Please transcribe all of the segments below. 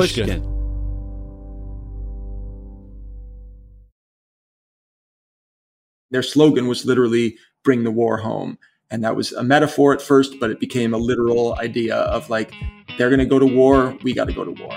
Pushkin. Their slogan was literally bring the war home. And that was a metaphor at first, but it became a literal idea of like, they're going to go to war, we got to go to war.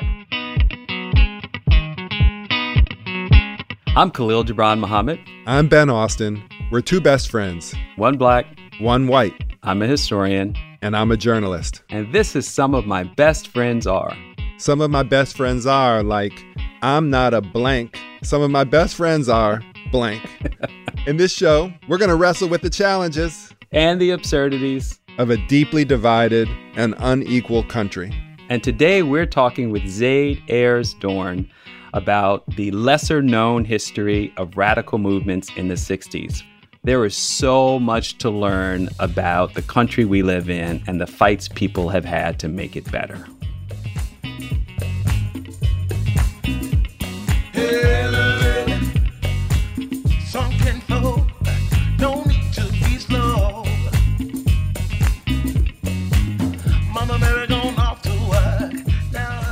I'm Khalil Gibran Muhammad. I'm Ben Austen. We're two best friends, One black, one white, I'm a historian, and I'm a journalist. and this is some of my best friends are. Some of my best friends are like, I'm not a blank. Some of my best friends are blank. In this show, we're going to wrestle with the challenges And the absurdities. of a deeply divided and unequal country. And today we're talking with Zayd Ayers Dohrn about the lesser known history of radical movements in the 60s. There is so much to learn about the country we live in and the fights people have had to make it better.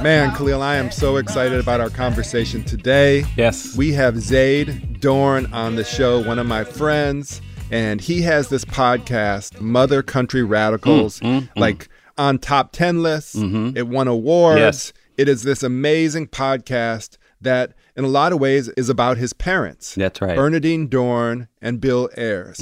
Man, Khalil, I am so excited about our conversation today. Yes. We have Zayd Dohrn on the show, one of my friends, and he has this podcast, Mother Country Radicals, mm, mm, mm. like on top 10 lists. Mm-hmm. It won awards. Yes. It is this amazing podcast that, in a lot of ways, is about his parents. That's right. Bernardine Dohrn and Bill Ayers.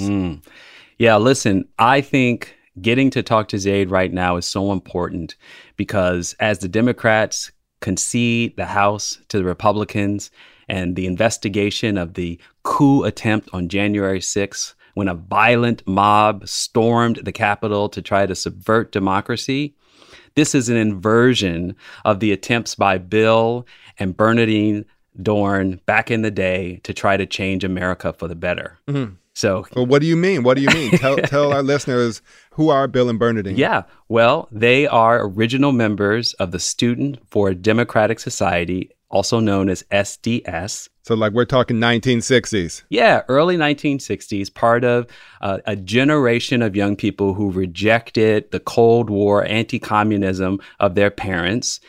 Yeah, listen, I think getting to talk to Zayd right now is so important because as the Democrats concede the House to the Republicans and the investigation of the coup attempt on January 6th, when a violent mob stormed the Capitol to try to subvert democracy, this is an inversion of the attempts by Bill and Bernardine Dohrn back in the day to try to change America for the better. Mm-hmm. So Well, what do you mean? What do you mean? tell, tell our listeners who are Bill and Bernardine. Yeah, well, they are original members of the Student for a Democratic Society, also known as SDS. So, like, we're talking 1960s. Yeah, early 1960s, part of uh, a generation of young people who rejected the Cold War anti communism of their parents.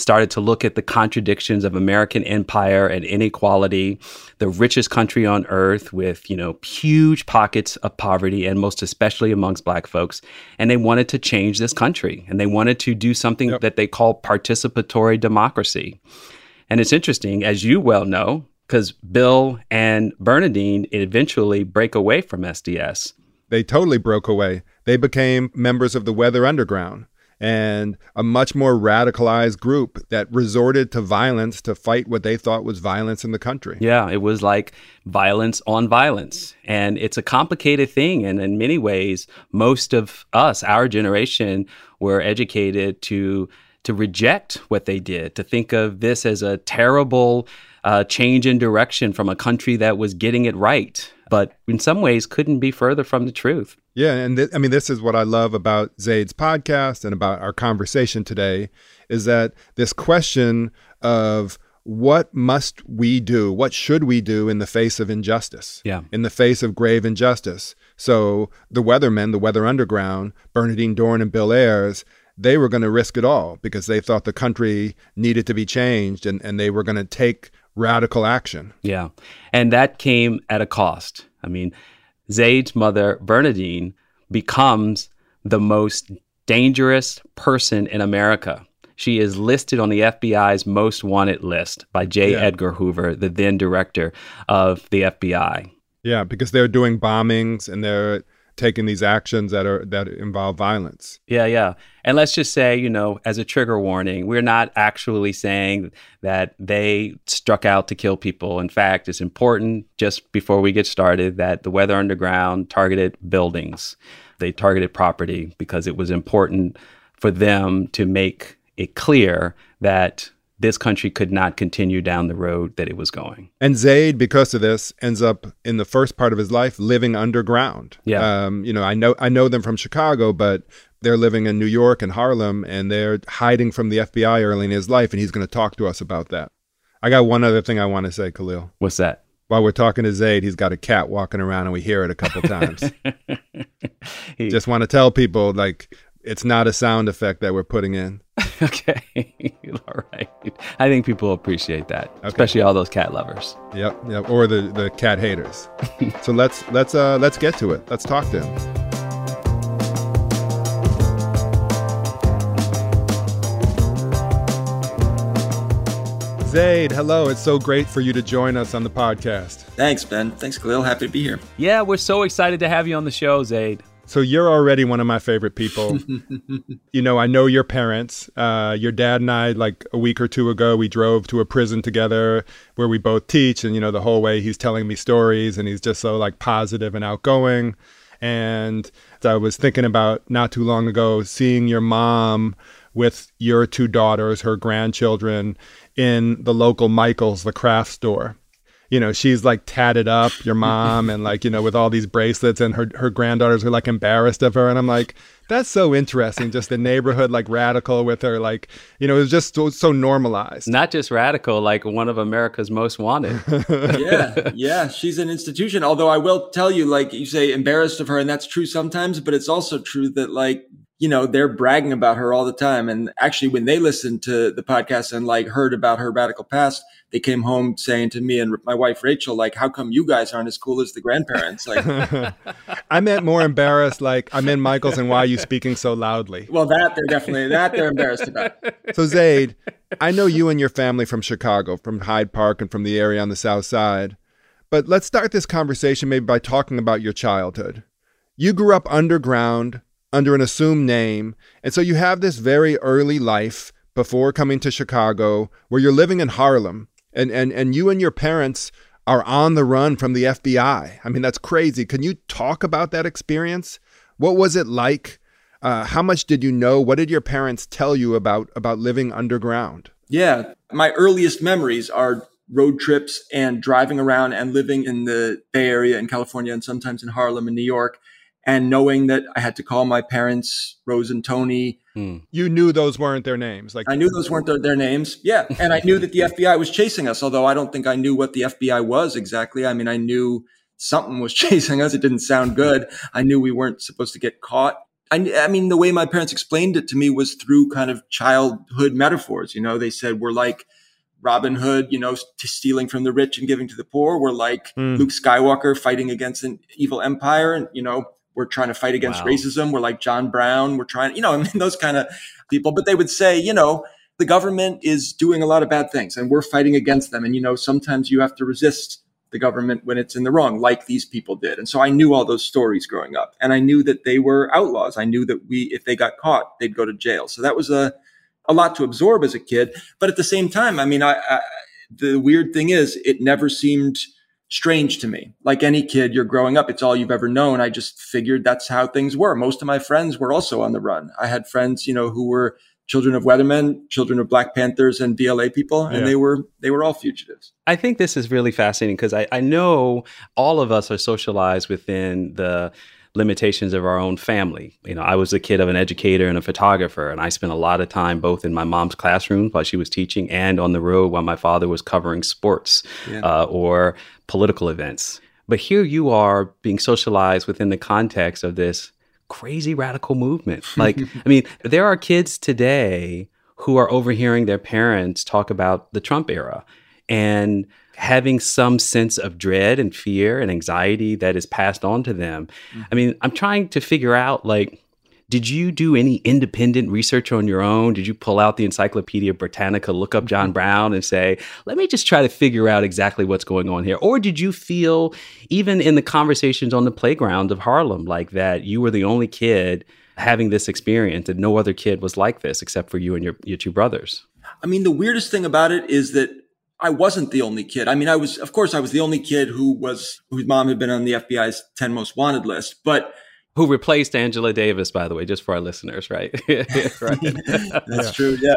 Started to look at the contradictions of American empire and inequality, the richest country on earth with, you know, huge pockets of poverty and most especially amongst black folks. And they wanted to change this country and they wanted to do something that they call participatory democracy. And it's interesting, as you well know, because Bill and Bernardine eventually break away from SDS. They totally broke away. They became members of the Weather Underground. And a much more radicalized group that resorted to violence to fight what they thought was violence in the country. Yeah, it was like violence on violence. And it's a complicated thing. And in many ways, most of us, our generation, were educated to to reject what they did, to think of this as a terrible uh, change in direction from a country that was getting it right, but in some ways couldn't be further from the truth. Yeah, and th- I mean, this is what I love about Zayd's podcast and about our conversation today is that this question of what must we do? What should we do in the face of injustice? Yeah. In the face of grave injustice. So the Weathermen, the Weather Underground, Bernardine Dohrn and Bill Ayers, they were going to risk it all because they thought the country needed to be changed and, and they were going to take radical action. Yeah. And that came at a cost. I mean, Zayd's mother, Bernardine, becomes the most dangerous person in America. She is listed on the FBI's most wanted list by J. Yeah. Edgar Hoover, the then director of the FBI. Yeah, because they're doing bombings and they're taking these actions that are that involve violence. Yeah, yeah. And let's just say, you know, as a trigger warning, we're not actually saying that they struck out to kill people. In fact, it's important just before we get started that the Weather Underground targeted buildings. They targeted property because it was important for them to make it clear that this country could not continue down the road that it was going. And Zayd, because of this, ends up in the first part of his life living underground. Yeah. Um, you know, I know I know them from Chicago, but they're living in New York and Harlem, and they're hiding from the FBI early in his life, and he's going to talk to us about that. I got one other thing I want to say, Khalil. What's that? While we're talking to Zayd, he's got a cat walking around, and we hear it a couple times. He- Just want to tell people, like, it's not a sound effect that we're putting in. okay. all right. I think people appreciate that, especially all those cat lovers. Yep, yep. Or the the cat haters. so let's let's uh let's get to it. Let's talk to him. Zayd, hello. It's so great for you to join us on the podcast. Thanks, Ben. Thanks, Khalil. Happy to be here. Yeah, we're so excited to have you on the show, Zayd. So you're already one of my favorite people. you know, I know your parents. Uh, your dad and I, like a week or two ago, we drove to a prison together where we both teach, and you know, the whole way he's telling me stories, and he's just so like positive and outgoing. And I was thinking about not too long ago seeing your mom with your two daughters, her grandchildren, in the local Michael's, the craft store you know, she's like tatted up, your mom, and like, you know, with all these bracelets, and her her granddaughters are like embarrassed of her. And I'm like, that's so interesting. Just the neighborhood like radical with her, like, you know, it was just so, so normalized. Not just radical, like one of America's most wanted. yeah, yeah, she's an institution. Although I will tell you, like you say, embarrassed of her, and that's true sometimes, but it's also true that like you know they're bragging about her all the time. And actually, when they listened to the podcast and like heard about her radical past, they came home saying to me and my wife Rachel, like, "How come you guys aren't as cool as the grandparents?" Like, I meant more embarrassed, like I'm in Michael's, and why are you speaking so loudly? well, that they're definitely that they're embarrassed about. So Zayd, I know you and your family from Chicago, from Hyde Park, and from the area on the South Side. But let's start this conversation maybe by talking about your childhood. You grew up underground under an assumed name, and so you have this very early life before coming to Chicago where you're living in Harlem, and and and you and your parents are on the run from the FBI. I mean, that's crazy. Can you talk about that experience? What was it like? Uh, how much did you know? What did your parents tell you about about living underground? Yeah, my earliest memories are road trips and driving around and living in the Bay Area in California and sometimes in Harlem and New York, and knowing that I had to call my parents, Rose and Tony. Hmm. You knew those weren't their names. Like I knew those weren't their, their names. Yeah. And I knew that the FBI was chasing us, although I don't think I knew what the FBI was exactly. I mean, I knew something was chasing us. It didn't sound good. I knew we weren't supposed to get caught. I, I mean, the way my parents explained it to me was through kind of childhood metaphors. You know, they said we're like Robin Hood, you know, t- stealing from the rich and giving to the poor. We're like hmm. Luke Skywalker fighting against an evil empire. And, you know, we're trying to fight against Wow. racism. We're like John Brown. We're trying, you know, I mean, those kind of people. But they would say, you know, the government is doing a lot of bad things and we're fighting against them. And, you know, sometimes you have to resist the government when it's in the wrong, like these people did. And so I knew all those stories growing up. And I knew that they were outlaws. I knew that we, if they got caught, they'd go to jail. So that was a, a lot to absorb as a kid. But at the same time, I mean, I, I the weird thing is, it never seemed strange to me. Like any kid, you're growing up, it's all you've ever known. I just figured that's how things were. Most of my friends were also on the run. I had friends, you know, who were children of weathermen, children of Black Panthers and BLA people, and yeah. they were they were all fugitives. I think this is really fascinating because I, I know all of us are socialized within the limitations of our own family. You know, I was a kid of an educator and a photographer, and I spent a lot of time both in my mom's classroom while she was teaching and on the road while my father was covering sports yeah. uh, or political events. But here you are being socialized within the context of this crazy radical movement. Like, I mean, there are kids today who are overhearing their parents talk about the Trump era and having some sense of dread and fear and anxiety that is passed on to them. Mm-hmm. I mean, I'm trying to figure out like, did you do any independent research on your own? Did you pull out the Encyclopedia Britannica, look up John. Brown, and say, let me just try to figure out exactly what's going on here? Or did you feel, even in the conversations on the playground of Harlem, like that you were the only kid having this experience and no other kid was like this except for you and your, your two brothers? I mean, the weirdest thing about it is that I wasn't the only kid. I mean, I was, of course, I was the only kid who was, whose mom had been on the FBI's 10 most wanted list, but who replaced Angela Davis, by the way, just for our listeners, right? right. That's yeah. true. Yeah.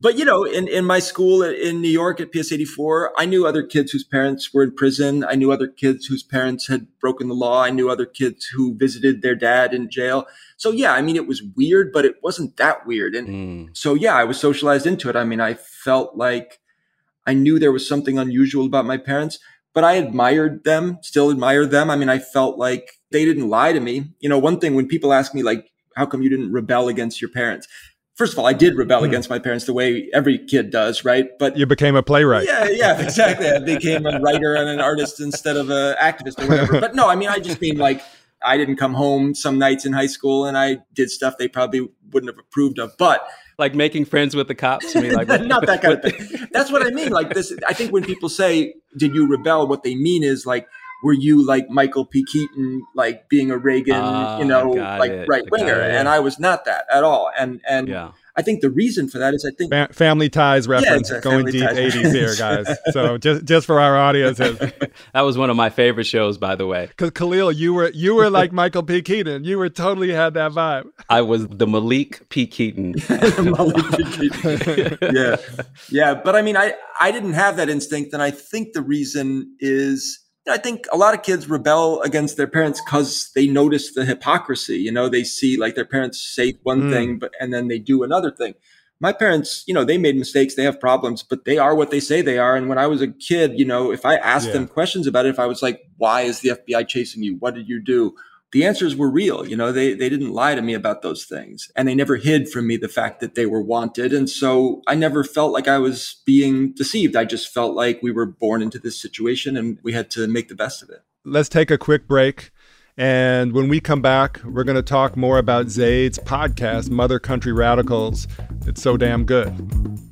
But, you know, in, in my school in New York at PS 84, I knew other kids whose parents were in prison. I knew other kids whose parents had broken the law. I knew other kids who visited their dad in jail. So, yeah, I mean, it was weird, but it wasn't that weird. And mm. so, yeah, I was socialized into it. I mean, I felt like I knew there was something unusual about my parents, but I admired them, still admire them. I mean, I felt like they didn't lie to me. You know, one thing when people ask me, like, how come you didn't rebel against your parents? First of all, I did rebel mm. against my parents the way every kid does, right? But you became a playwright. Yeah, yeah, exactly. I became a writer and an artist instead of an activist or whatever. But no, I mean, I just mean like I didn't come home some nights in high school and I did stuff they probably wouldn't have approved of. But like making friends with the cops. I mean, like not that kind of thing. That's what I mean. Like this, I think when people say, "Did you rebel?" What they mean is like, were you like Michael P. Keaton, like being a Reagan, uh, you know, like right winger? And I was not that at all. And and yeah. I think the reason for that is I think Fa- family ties reference yeah, going deep eighties here, guys. So just just for our audience, that was one of my favorite shows, by the way. Because Khalil, you were you were like Michael P. Keaton. You were totally had that vibe. I was the Malik P. Keaton. Malik P. Keaton. yeah, yeah. But I mean, I I didn't have that instinct, and I think the reason is I think a lot of kids rebel against their parents because they notice the hypocrisy. You know, they see like their parents say one mm. thing, but and then they do another thing. My parents, you know, they made mistakes, they have problems, but they are what they say they are. And when I was a kid, you know, if I asked yeah. them questions about it, if I was like, "Why is the FBI chasing you? What did you do?" The answers were real. You know, they, they didn't lie to me about those things and they never hid from me the fact that they were wanted. And so I never felt like I was being deceived. I just felt like we were born into this situation and we had to make the best of it. Let's take a quick break. And when we come back, we're going to talk more about Zayd's podcast, Mother Country Radicals. It's so damn good.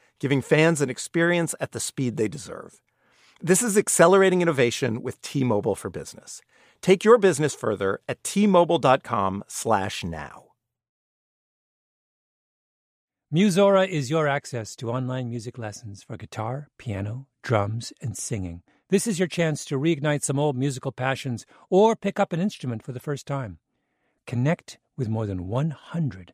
giving fans an experience at the speed they deserve. This is accelerating innovation with T-Mobile for Business. Take your business further at T-Mobile.com/now. Musora is your access to online music lessons for guitar, piano, drums, and singing. This is your chance to reignite some old musical passions or pick up an instrument for the first time. Connect with more than 100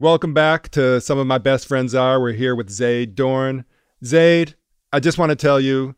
Welcome back to Some of My Best Friends Are. We're here with Zayd Dohrn. Zayd, I just want to tell you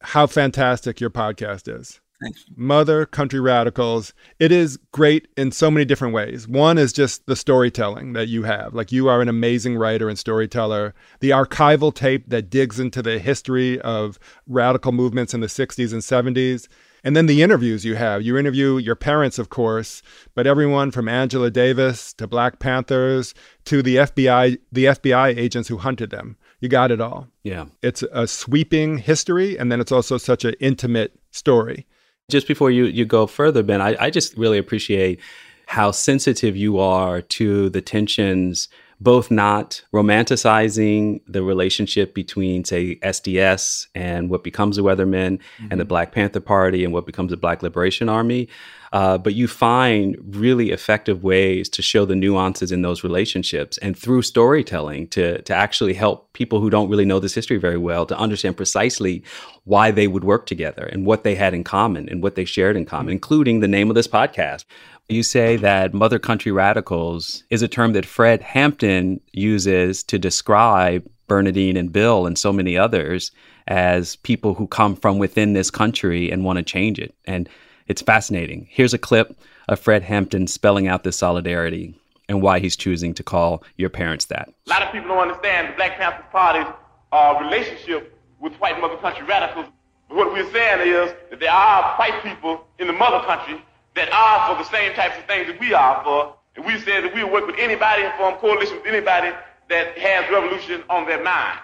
how fantastic your podcast is. Thanks. Mother Country Radicals. It is great in so many different ways. One is just the storytelling that you have. Like you are an amazing writer and storyteller. The archival tape that digs into the history of radical movements in the 60s and 70s. And then the interviews you have. You interview your parents, of course, but everyone from Angela Davis to Black Panthers to the FBI, the FBI agents who hunted them. You got it all. Yeah. It's a sweeping history, and then it's also such an intimate story. Just before you, you go further, Ben, I, I just really appreciate how sensitive you are to the tensions, both not romanticizing the relationship between, say, SDS and what becomes the Weathermen mm-hmm. and the Black Panther Party and what becomes the Black Liberation Army, uh, but you find really effective ways to show the nuances in those relationships and through storytelling to, to actually help people who don't really know this history very well to understand precisely why they would work together and what they had in common and what they shared in common, including the name of this podcast. You say that Mother Country Radicals is a term that Fred Hampton uses to describe Bernardine and Bill and so many others as people who come from within this country and want to change it. And it's fascinating. Here's a clip of Fred Hampton spelling out this solidarity and why he's choosing to call your parents that. A lot of people don't understand the Black Panther Party's uh, relationship with white mother country radicals. But what we're saying is that there are white people in the mother country that are for the same types of things that we are for. And we said that we'll work with anybody and form coalition with anybody that has revolution on their mind.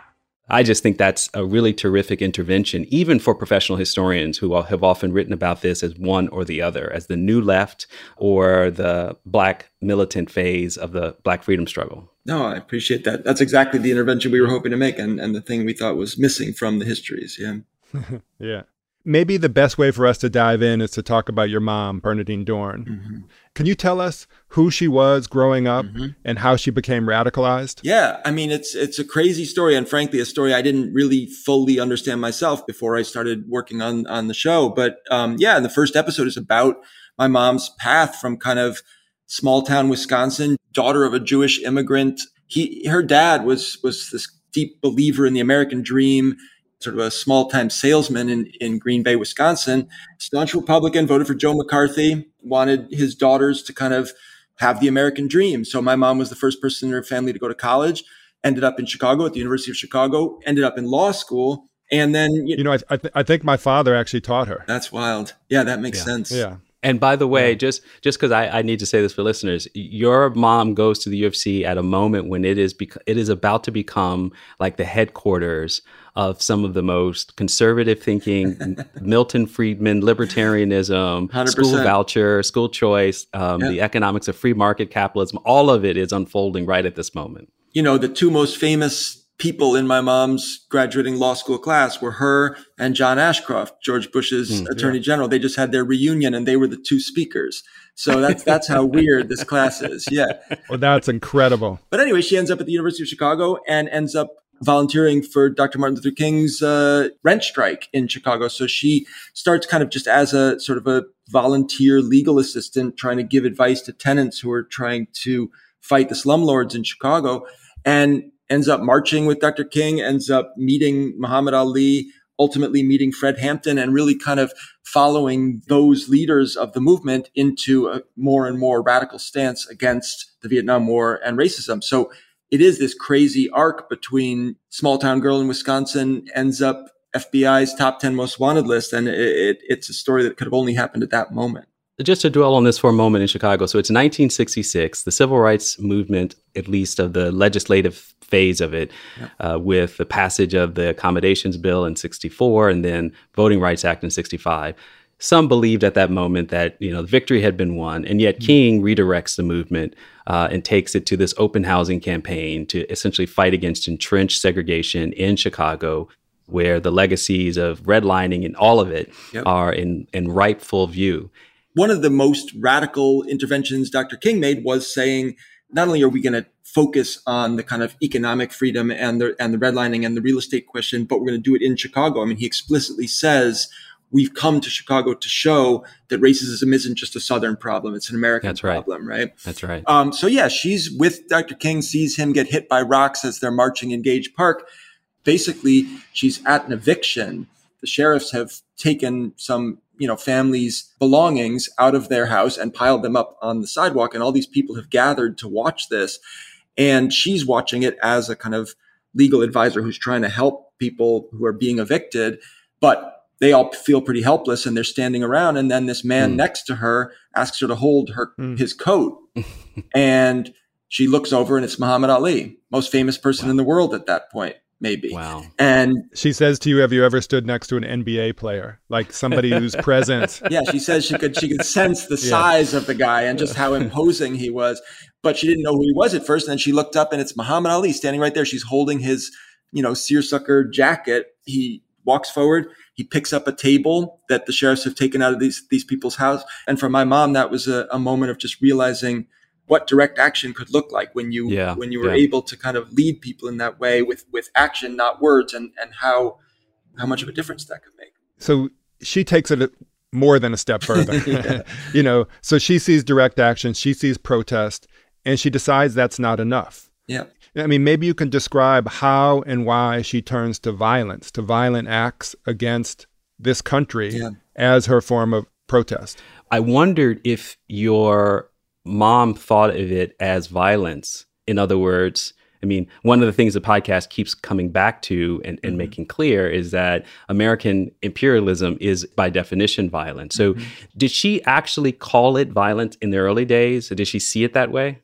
I just think that's a really terrific intervention, even for professional historians who have often written about this as one or the other, as the new left or the black militant phase of the black freedom struggle. No, I appreciate that. That's exactly the intervention we were hoping to make and, and the thing we thought was missing from the histories. Yeah. yeah maybe the best way for us to dive in is to talk about your mom, Bernardine Dohrn. Mm-hmm. Can you tell us who she was growing up mm-hmm. and how she became radicalized? Yeah, I mean it's it's a crazy story and frankly a story I didn't really fully understand myself before I started working on on the show. But um, yeah, the first episode is about my mom's path from kind of small town Wisconsin, daughter of a Jewish immigrant. He her dad was was this deep believer in the American dream sort of a small time salesman in, in Green Bay, Wisconsin, staunch Republican, voted for Joe McCarthy, wanted his daughters to kind of have the American dream. So my mom was the first person in her family to go to college, ended up in Chicago at the University of Chicago, ended up in law school. And then, you, you know, I, I, th- I, think my father actually taught her. That's wild. Yeah, that makes yeah. sense. Yeah. And by the way, yeah. just just because I, I need to say this for listeners, your mom goes to the U of C at a moment when it is bec- it is about to become like the headquarters of some of the most conservative thinking, Milton Friedman, libertarianism, 100%. school voucher, school choice, um, the economics of free market capitalism. All of it is unfolding right at this moment. You know, the two most famous people in my mom's graduating law school class were her and John Ashcroft, George Bush's mm, attorney yeah. general. They just had their reunion and they were the two speakers. So that's that's how weird this class is. Yeah. Well, that's incredible. But anyway, she ends up at the University of Chicago and ends up volunteering for Dr. Martin Luther King's uh, rent strike in Chicago. So she starts kind of just as a sort of a volunteer legal assistant, trying to give advice to tenants who are trying to fight the slumlords in Chicago. And ends up marching with Dr. King, ends up meeting Muhammad Ali, ultimately meeting Fred Hampton and really kind of following those leaders of the movement into a more and more radical stance against the Vietnam War and racism. So it is this crazy arc between small town girl in Wisconsin ends up FBI's top 10 most wanted list. And it, it, it's a story that could have only happened at that moment just to dwell on this for a moment in Chicago. So it's 1966, the civil rights movement, at least of the legislative phase of it, yeah. uh, with the passage of the Accommodations Bill in 64 and then Voting Rights Act in 65. Some believed at that moment that you know the victory had been won, and yet mm-hmm. King redirects the movement uh, and takes it to this open housing campaign to essentially fight against entrenched segregation in Chicago, where the legacies of redlining and all of it yep. are in in ripe full view one of the most radical interventions Dr. King made was saying, not only are we going to focus on the kind of economic freedom and the and the redlining and the real estate question, but we're going to do it in Chicago. I mean, he explicitly says we've come to Chicago to show that racism isn't just a Southern problem; it's an American That's right. problem, right? That's right. Um, so yeah, she's with Dr. King, sees him get hit by rocks as they're marching in Gage Park. Basically, she's at an eviction. The sheriffs have taken some you know, families' belongings out of their house and piled them up on the sidewalk. And all these people have gathered to watch this. And she's watching it as a kind of legal advisor who's trying to help people who are being evicted. But they all feel pretty helpless and they're standing around. And then this man mm. next to her asks her to hold her, mm. his coat. and she looks over and it's Muhammad Ali, most famous person wow. in the world at that point maybe. Wow. And she says to you, "Have you ever stood next to an NBA player, like somebody who's present?" Yeah, she says she could she could sense the size yeah. of the guy and just how imposing he was, but she didn't know who he was at first. And then she looked up, and it's Muhammad Ali standing right there. She's holding his, you know, seersucker jacket. He walks forward. He picks up a table that the sheriffs have taken out of these these people's house. And for my mom, that was a, a moment of just realizing what direct action could look like when you yeah, when you were yeah. able to kind of lead people in that way with with action not words and and how how much of a difference that could make so she takes it more than a step further you know so she sees direct action she sees protest and she decides that's not enough yeah I mean, maybe you can describe how and why she turns to violence, to violent acts against this country yeah. as her form of protest. I wondered if your mom thought of it as violence. In other words, I mean, one of the things the podcast keeps coming back to and, and mm-hmm. making clear is that American imperialism is by definition violent. So, mm-hmm. did she actually call it violent in the early days? Or did she see it that way?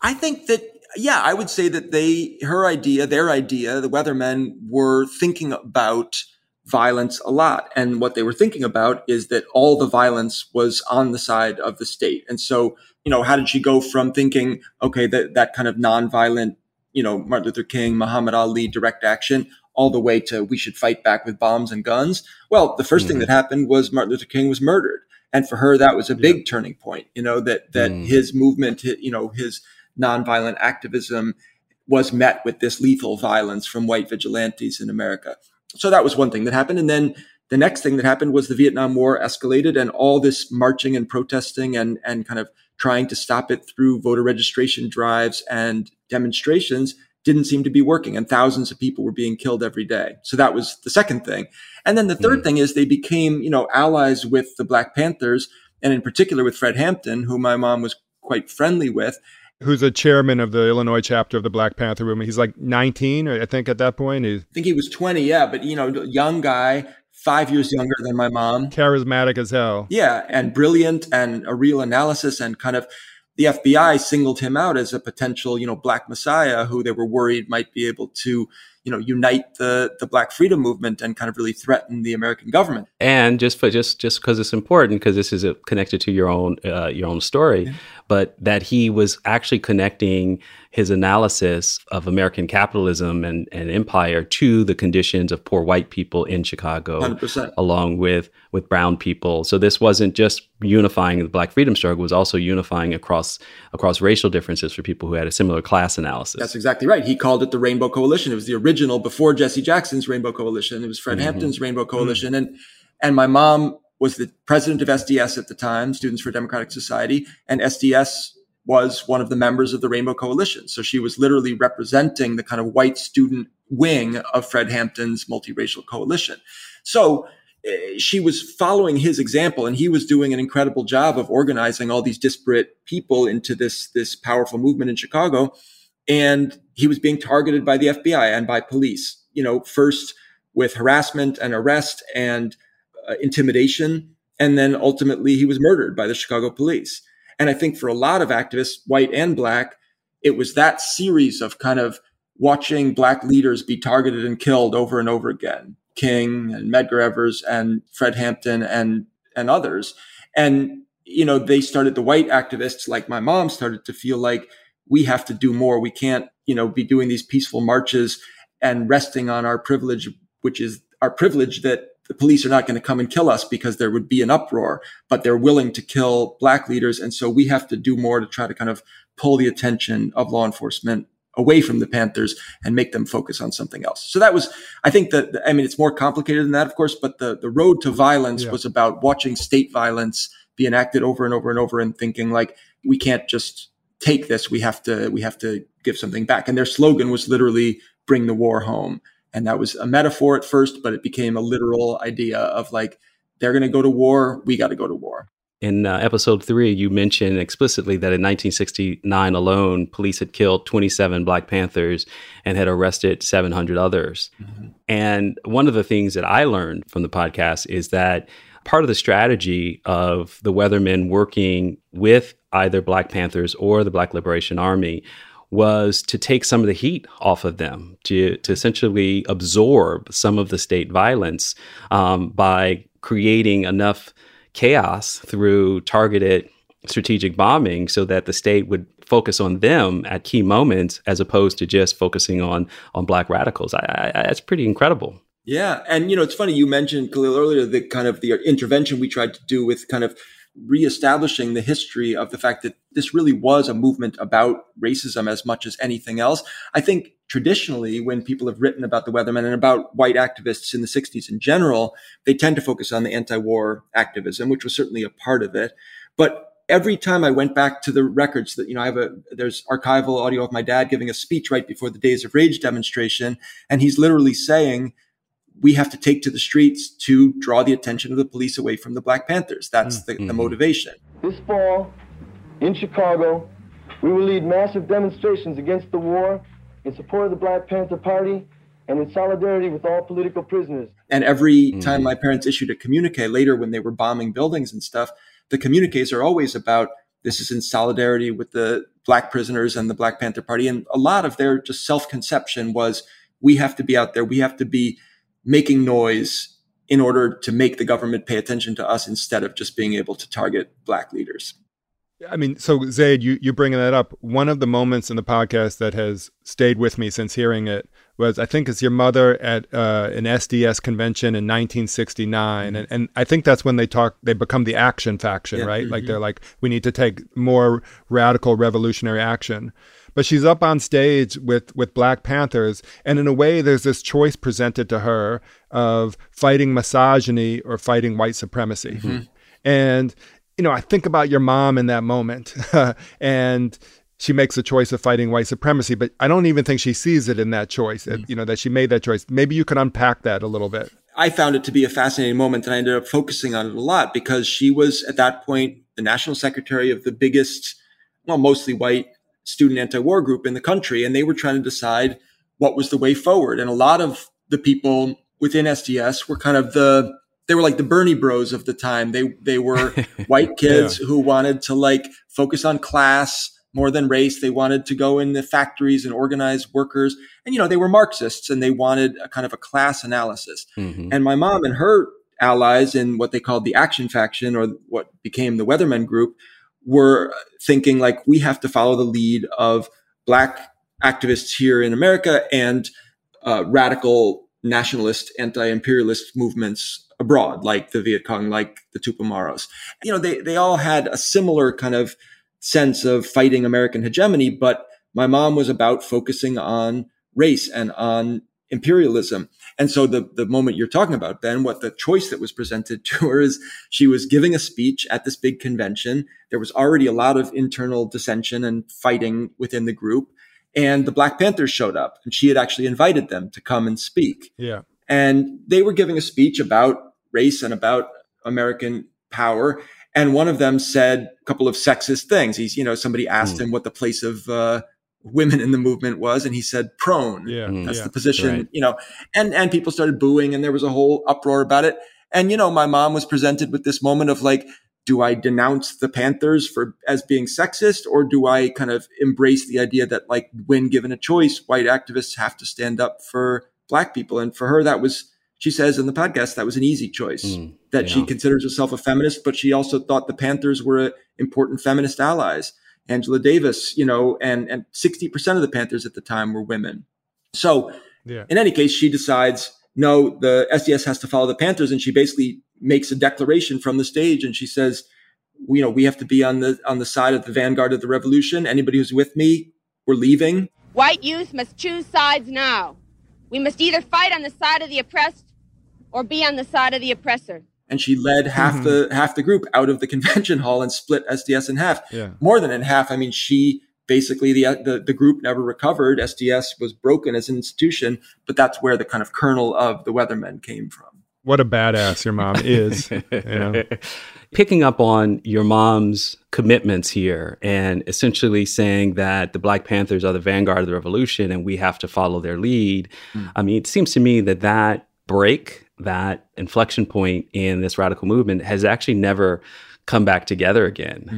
I think that, yeah, I would say that they, her idea, their idea, the Weathermen were thinking about violence a lot. And what they were thinking about is that all the violence was on the side of the state. And so, you know, how did she go from thinking, okay, that, that kind of nonviolent, you know, Martin Luther King, Muhammad Ali, direct action, all the way to we should fight back with bombs and guns? Well, the 1st mm. thing mm-hmm. that happened was Martin Luther King was murdered. And for her, that was a big yeah. turning point, you know, that, that mm. his movement, you know, his nonviolent activism was met with this lethal violence from white vigilantes in America so that was one thing that happened. And then the next thing that happened was the Vietnam War escalated and all this marching and protesting and, and kind of trying to stop it through voter registration drives and demonstrations didn't seem to be working and thousands of people were being killed every day. So that was the second thing. And then the 3rd mm thing is they became, you know, allies with the Black Panthers and in particular with Fred Hampton, who my mom was quite friendly with who's a chairman of the Illinois chapter of the Black Panther movement. He's like 19, I think, at that point. He's, I think he was 20, yeah, but you know, young guy, five years younger than my mom. Charismatic as hell. Yeah, and brilliant and a real analysis and kind of the FBI singled him out as a potential, you know, black messiah who they were worried might be able to you know unite the the black freedom movement and kind of really threaten the american government and just for just just because it's important because this is a, connected to your own uh, your own story yeah. But that he was actually connecting his analysis of American capitalism and, and empire to the conditions of poor white people in Chicago, 100%. along with with brown people. So this wasn't just unifying the Black freedom struggle; it was also unifying across across racial differences for people who had a similar class analysis. That's exactly right. He called it the Rainbow Coalition. It was the original before Jesse Jackson's Rainbow Coalition. It was Fred mm-hmm. Hampton's Rainbow Coalition, mm-hmm. and and my mom was the president of SDS at the time, Students for Democratic Society, and SDS was one of the members of the Rainbow Coalition. So she was literally representing the kind of white student wing of Fred Hampton's multiracial coalition. So eh, she was following his example and he was doing an incredible job of organizing all these disparate people into this, this powerful movement in Chicago. And he was being targeted by the FBI and by police, you know, first with harassment and arrest and uh, intimidation. And then ultimately he was murdered by the Chicago police. And I think for a lot of activists, white and black, it was that series of kind of watching black leaders be targeted and killed over and over again. King and Medgar Evers and Fred Hampton and, and others. And, you know, they started, the white activists like my mom started to feel like we have to do more. We can't, you know, be doing these peaceful marches and resting on our privilege, which is our privilege that the police are not going to come and kill us because there would be an uproar, but they're willing to kill black leaders. And so we have to do more to try to kind of pull the attention of law enforcement away from the Panthers and make them focus on something else. So that was, I think that, I mean, it's more complicated than that, of course, but the, the road to violence yeah. was about watching state violence be enacted over and over and over and thinking like, we can't just take this. We have to, we have to give something back. And their slogan was literally bring the war home. And that was a metaphor at first, but it became a literal idea of like, they're going to go to war. We got to go to war. In uh, episode three, you mentioned explicitly that in 1969 alone, police had killed 27 Black Panthers and had arrested 700 others. Mm-hmm. And one of the things that I learned from the podcast is that part of the strategy of the Weathermen working with either Black Panthers or the Black Liberation Army was to take some of the heat off of them, to, to essentially absorb some of the state violence um, by creating enough chaos through targeted strategic bombing so that the state would focus on them at key moments as opposed to just focusing on on black radicals. I, I, that's pretty incredible. Yeah, and you know it's funny you mentioned Khalil earlier the kind of the intervention we tried to do with kind of reestablishing the history of the fact that this really was a movement about racism as much as anything else. I think traditionally, when people have written about the Weathermen and about white activists in the 60s in general, they tend to focus on the anti-war activism, which was certainly a part of it. But every time I went back to the records that, you know, I have a, there's archival audio of my dad giving a speech right before the Days of Rage demonstration. And he's literally saying, we have to take to the streets to draw the attention of the police away from the Black Panthers. That's the, mm-hmm. the motivation. This fall in Chicago, we will lead massive demonstrations against the war in support of the Black Panther Party and in solidarity with all political prisoners. And every mm-hmm. time my parents issued a communique later when they were bombing buildings and stuff, the communiques are always about this is in solidarity with the black prisoners and the Black Panther Party. And a lot of their just self conception was we have to be out there, we have to be making noise in order to make the government pay attention to us instead of just being able to target black leaders. I mean, so Zayd, you you bringing that up. One of the moments in the podcast that has stayed with me since hearing it was, I think, it's your mother at uh, an SDS convention in 1969, mm-hmm. and and I think that's when they talk. They become the action faction, yeah. right? Mm-hmm. Like they're like, we need to take more radical revolutionary action but she's up on stage with with Black Panthers, and in a way, there's this choice presented to her of fighting misogyny or fighting white supremacy, mm-hmm. and you know, I think about your mom in that moment, and she makes a choice of fighting white supremacy, but I don't even think she sees it in that choice. Mm-hmm. you know, that she made that choice. Maybe you could unpack that a little bit. I found it to be a fascinating moment, and I ended up focusing on it a lot because she was at that point the national secretary of the biggest, well, mostly white student anti-war group in the country, and they were trying to decide what was the way forward. And a lot of the people within SDS were kind of the they were like the Bernie bros of the time. They they were white kids yeah. who wanted to like focus on class more than race. They wanted to go in the factories and organize workers. And you know, they were Marxists and they wanted a kind of a class analysis. Mm-hmm. And my mom and her allies in what they called the action faction or what became the Weathermen group were thinking like we have to follow the lead of black activists here in America and uh, radical nationalist anti-imperialist movements abroad, like the Viet Cong, like the Tupamaros. You know, they, they all had a similar kind of sense of fighting American hegemony, but my mom was about focusing on race and on imperialism. And so the, the moment you're talking about, Ben, what the choice that was presented to her is she was giving a speech at this big convention. There was already a lot of internal dissension and fighting within the group. And the Black Panthers showed up and she had actually invited them to come and speak. Yeah. And they were giving a speech about race and about American power. And one of them said a couple of sexist things. He's, you know, somebody asked Hmm. him what the place of uh, women in the movement was, and he said prone. Yeah. That's yeah. the position, Right. you know, and, and people started booing and there was a whole uproar about it. And, you know, my mom was presented with this moment of like, do I denounce the Panthers for as being sexist or do I kind of embrace the idea that like when given a choice, white activists have to stand up for black people? And for her, that was, she says in the podcast, that was an easy choice Mm, that she considers herself a feminist, but she also thought the Panthers were important feminist allies. Angela Davis, you know, and, and 60% of the Panthers at the time were women. So Yeah. in any case, she decides, no, the SDS has to follow the Panthers. And she basically makes a declaration from the stage and she says, you know, we have to be on the, on the side of the vanguard of the revolution. Anybody who's with me, we're leaving. White youth must choose sides now. We must either fight on the side of the oppressed or be on the side of the oppressor. And she led half mm-hmm. the, half the group out of the convention hall and split SDS in half. Yeah. more than in half. I mean, she basically the, the the group never recovered. SDS was broken as an institution, but that's where the kind of kernel of the Weathermen came from. What a badass your mom is. you know? Picking up on your mom's commitments here and essentially saying that the Black Panthers are the vanguard of the revolution and we have to follow their lead. Hmm. I mean, it seems to me that that break, that inflection point in this radical movement has actually never come back together again.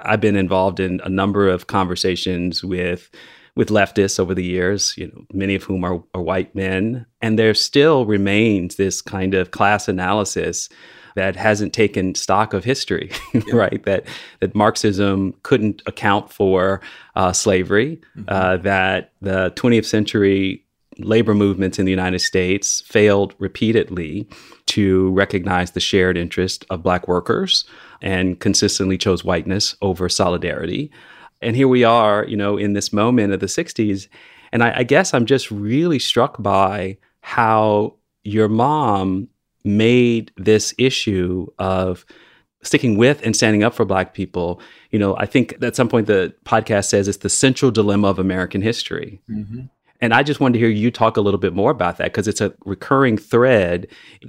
I've been involved in a number of conversations with with leftists over the years, you know, many of whom are, are white men, and there still remains this kind of class analysis that hasn't taken stock of history, right? That that Marxism couldn't account for uh, slavery, uh, that the 20th century labor movements in the United States failed repeatedly to recognize the shared interest of black workers and consistently chose whiteness over solidarity. And here we are, you know, in this moment of the 60s. And I, I guess I'm just really struck by how your mom made this issue of sticking with and standing up for black people. You know, I think at some point the podcast says it's the central dilemma of American history. Mm-hmm. And I just wanted to hear you talk a little bit more about that because it's a recurring thread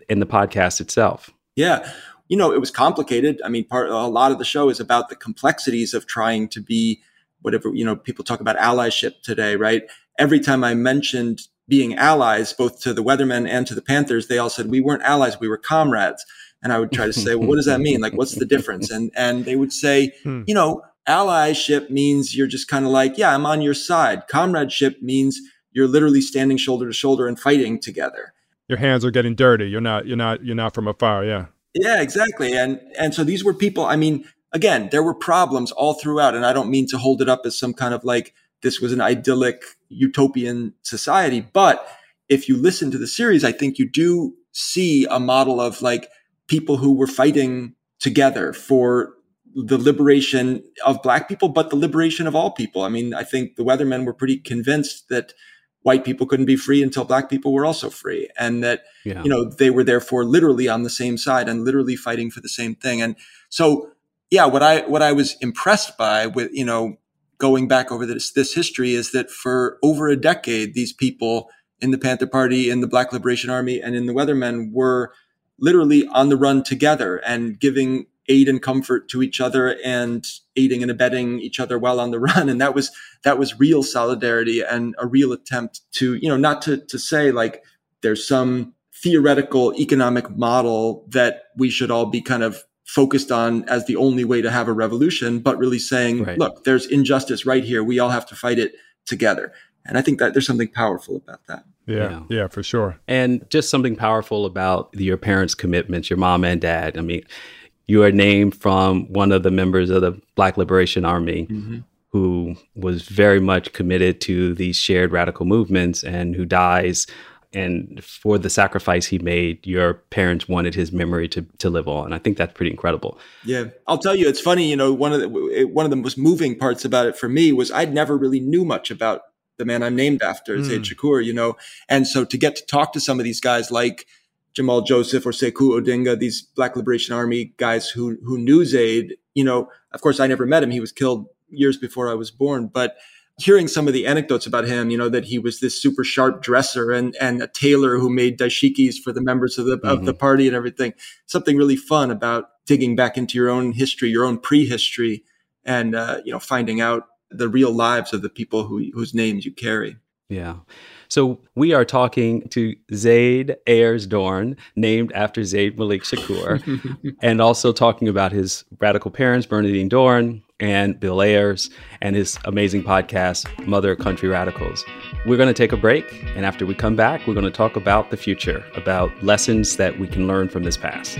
in the podcast itself. Yeah. You know, it was complicated. I mean, part a lot of the show is about the complexities of trying to be whatever, you know, people talk about allyship today, right? Every time I mentioned being allies, both to the Weathermen and to the Panthers, they all said we weren't allies, we were comrades. And I would try to say, well, what does that mean? Like, what's the difference? And and they would say, Hmm. you know, allyship means you're just kind of like, yeah, I'm on your side. Comradeship means you're literally standing shoulder to shoulder and fighting together. Your hands are getting dirty. You're not. You're not. You're not from afar. Yeah. Yeah, exactly. And and so these were people, I mean, again, there were problems all throughout and I don't mean to hold it up as some kind of like this was an idyllic utopian society, but if you listen to the series, I think you do see a model of like people who were fighting together for the liberation of black people, but the liberation of all people. I mean, I think the Weathermen were pretty convinced that white people couldn't be free until black people were also free and that Yeah. you know they were therefore literally on the same side and literally fighting for the same thing and so yeah what i what i was impressed by with you know going back over this this history is that for over a decade these people in the panther party in the black liberation army and in the weathermen were literally on the run together and giving aid and comfort to each other and aiding and abetting each other while on the run and that was that was real solidarity and a real attempt to you know not to to say like there's some theoretical economic model that we should all be kind of focused on as the only way to have a revolution but really saying Right. look there's injustice right here we all have to fight it together and i think that there's something powerful about that Yeah. Yeah. Yeah. For sure. And just something powerful about your parents' commitments, your mom and dad. I mean, you are named from one of the members of the Black Liberation Army who was very much committed to these shared radical movements and who dies. And for the sacrifice he made, your parents wanted his memory to, to live on. And I think that's pretty incredible. Yeah, I'll tell you, it's funny. You know, one of the one of the most moving parts about it for me was I'd never really knew much about the man I'm named after, mm. Zayd Shakur, you know. And so to get to talk to some of these guys like Jamal Joseph or Sekou Odinga, these Black Liberation Army guys who who knew Zayd, you know, of course I never met him. He was killed years before I was born, but hearing some of the anecdotes about him, you know, that he was this super sharp dresser and and a tailor who made dashikis for the members of the mm-hmm. of the mm-hmm. party and everything. Something really fun about digging back into your own history, your own prehistory, and uh, you know, finding out the real lives of the people who whose names you carry. Yeah. So we are talking to Zayd Ayers Dohrn, named after Zayd Malik Shakur, and also talking about his radical parents, Bernardine Dohrn and Bill Ayers, and his amazing podcast, Mother Country Radicals. We're going to take a break, and after we come back, we're going to talk about the future, about lessons that we can learn from this past.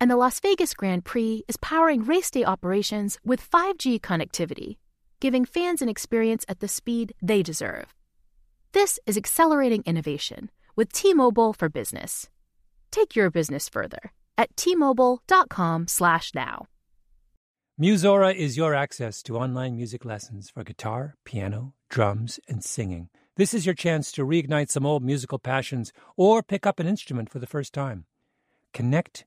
and the Las Vegas Grand Prix is powering race day operations with 5G connectivity, giving fans an experience at the speed they deserve. This is accelerating innovation with T-Mobile for Business. Take your business further at t-mobile.com/now. Musora is your access to online music lessons for guitar, piano, drums, and singing. This is your chance to reignite some old musical passions or pick up an instrument for the first time. Connect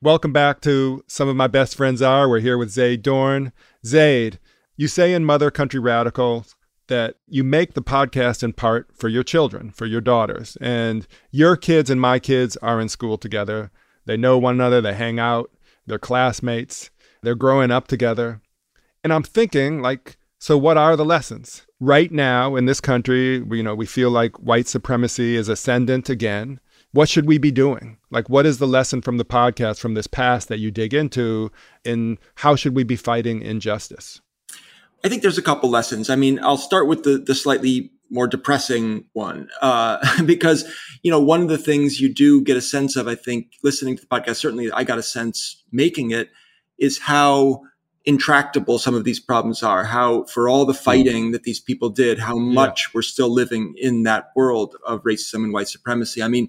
Welcome back to Some of My Best Friends Are. We're here with Zayd Dohrn. Zaid, you say in Mother Country Radical that you make the podcast in part for your children, for your daughters. And your kids and my kids are in school together. They know one another, they hang out, they're classmates, they're growing up together. And I'm thinking, like, so what are the lessons? Right now in this country, you know, we feel like white supremacy is ascendant again what should we be doing? Like, what is the lesson from the podcast from this past that you dig into, and how should we be fighting injustice? I think there's a couple lessons. I mean, I'll start with the the slightly more depressing one uh, because you know one of the things you do get a sense of, I think, listening to the podcast. Certainly, I got a sense making it is how intractable some of these problems are. How, for all the fighting that these people did, how much yeah. we're still living in that world of racism and white supremacy. I mean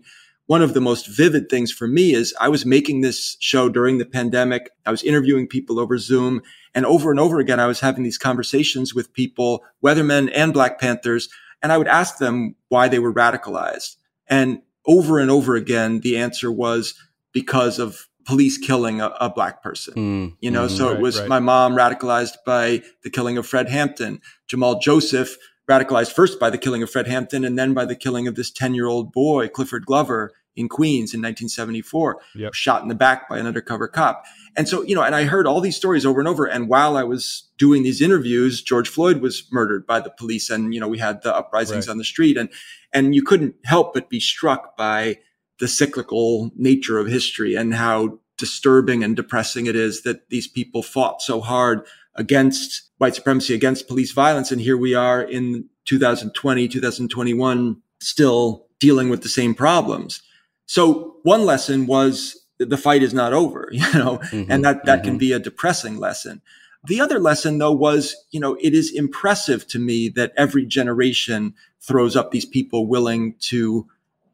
one of the most vivid things for me is I was making this show during the pandemic. I was interviewing people over Zoom and over and over again, I was having these conversations with people, weathermen and Black Panthers, and I would ask them why they were radicalized. And over and over again, the answer was because of police killing a, a black person. Mm, you know, mm, so right, it was right. my mom radicalized by the killing of Fred Hampton, Jamal Joseph radicalized first by the killing of Fred Hampton and then by the killing of this 10 year old boy, Clifford Glover, in Queens in 1974, Yep. shot in the back by an undercover cop. And so, you know, and I heard all these stories over and over. And while I was doing these interviews, George Floyd was murdered by the police. And, you know, we had the uprisings Right. on the street and, and you couldn't help but be struck by the cyclical nature of history and how disturbing and depressing it is that these people fought so hard against white supremacy, against police violence. And here we are in 2020, 2021, still dealing with the same problems. So one lesson was the fight is not over, you know, mm-hmm, and that, that can mm-hmm. be a depressing lesson. The other lesson though was, you know, it is impressive to me that every generation throws up these people willing to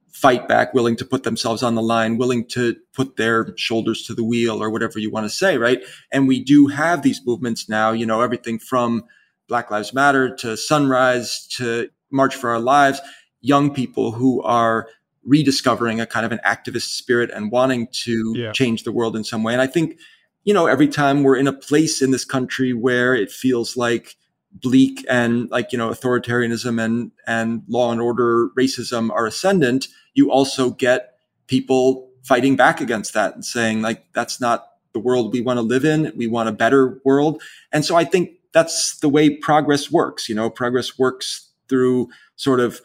fight back, willing to put themselves on the line, willing to put their shoulders to the wheel or whatever you want to say, right? And we do have these movements now, you know, everything from Black Lives Matter to Sunrise to March for Our Lives, young people who are rediscovering a kind of an activist spirit and wanting to Yeah. change the world in some way. And I think, you know, every time we're in a place in this country where it feels like bleak and like, you know, authoritarianism and, and law and order racism are ascendant, you also get people fighting back against that and saying like, that's not the world we want to live in. We want a better world. And so I think that's the way progress works. You know, progress works through sort of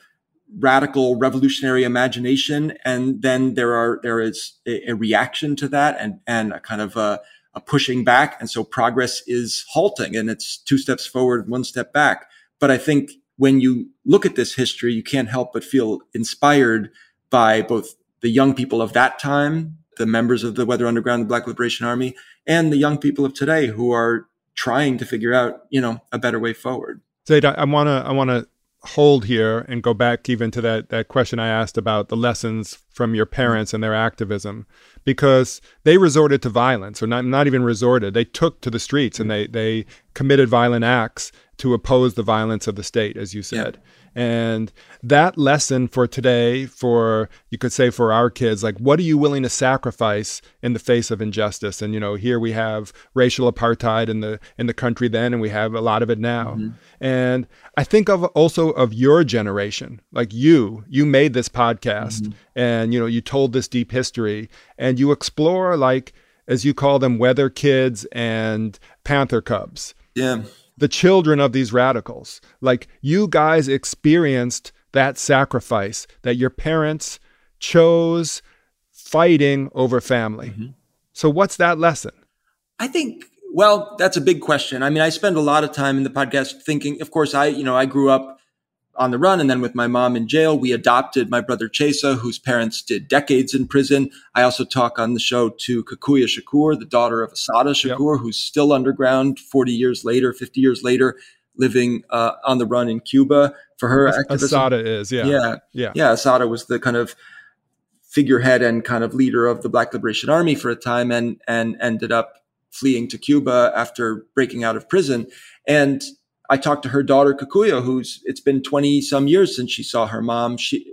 radical revolutionary imagination. And then there are, there is a, a reaction to that and, and a kind of a, a pushing back. And so progress is halting and it's two steps forward, one step back. But I think when you look at this history, you can't help but feel inspired by both the young people of that time, the members of the Weather Underground, the Black Liberation Army, and the young people of today who are trying to figure out, you know, a better way forward. Zayd, I want to I want to hold here and go back even to that that question I asked about the lessons from your mm-hmm. parents and their activism, because they resorted to violence, or not not even resorted. They took to the streets and mm-hmm. they they committed violent acts to oppose the violence of the state, as you said. And that lesson for today, for you could say for our kids, like what are you willing to sacrifice in the face of injustice? And you know, here we have racial apartheid in the in the country then, and we have a lot of it now. Mm-hmm. And I think of also of your generation, like you, you made this podcast, mm-hmm. and you know, you told this deep history, and you explore like as you call them, weather kids and panther cubs Yeah. The children of these radicals. Like you guys experienced that sacrifice that your parents chose fighting over family. Mm-hmm. So what's that lesson? I think, well, that's a big question. I mean, I spend a lot of time in the podcast thinking, of course, I, you know, I grew up on the run and then with my mom in jail, we adopted my brother Chesa, whose parents did decades in prison. I also talk on the show to Kakuya Shakur, the daughter of Assata Shakur, who's still underground 40 years later, 50 years later, living uh, on the run in Cuba for her activism. Assata is, yeah. Yeah. Yeah. Yeah. Assata was the kind of figurehead and kind of leader of the Black Liberation Army for a time and, and ended up fleeing to Cuba after breaking out of prison. And I talked to her daughter, Kakuya, who's, it's been 20 some years since she saw her mom. She,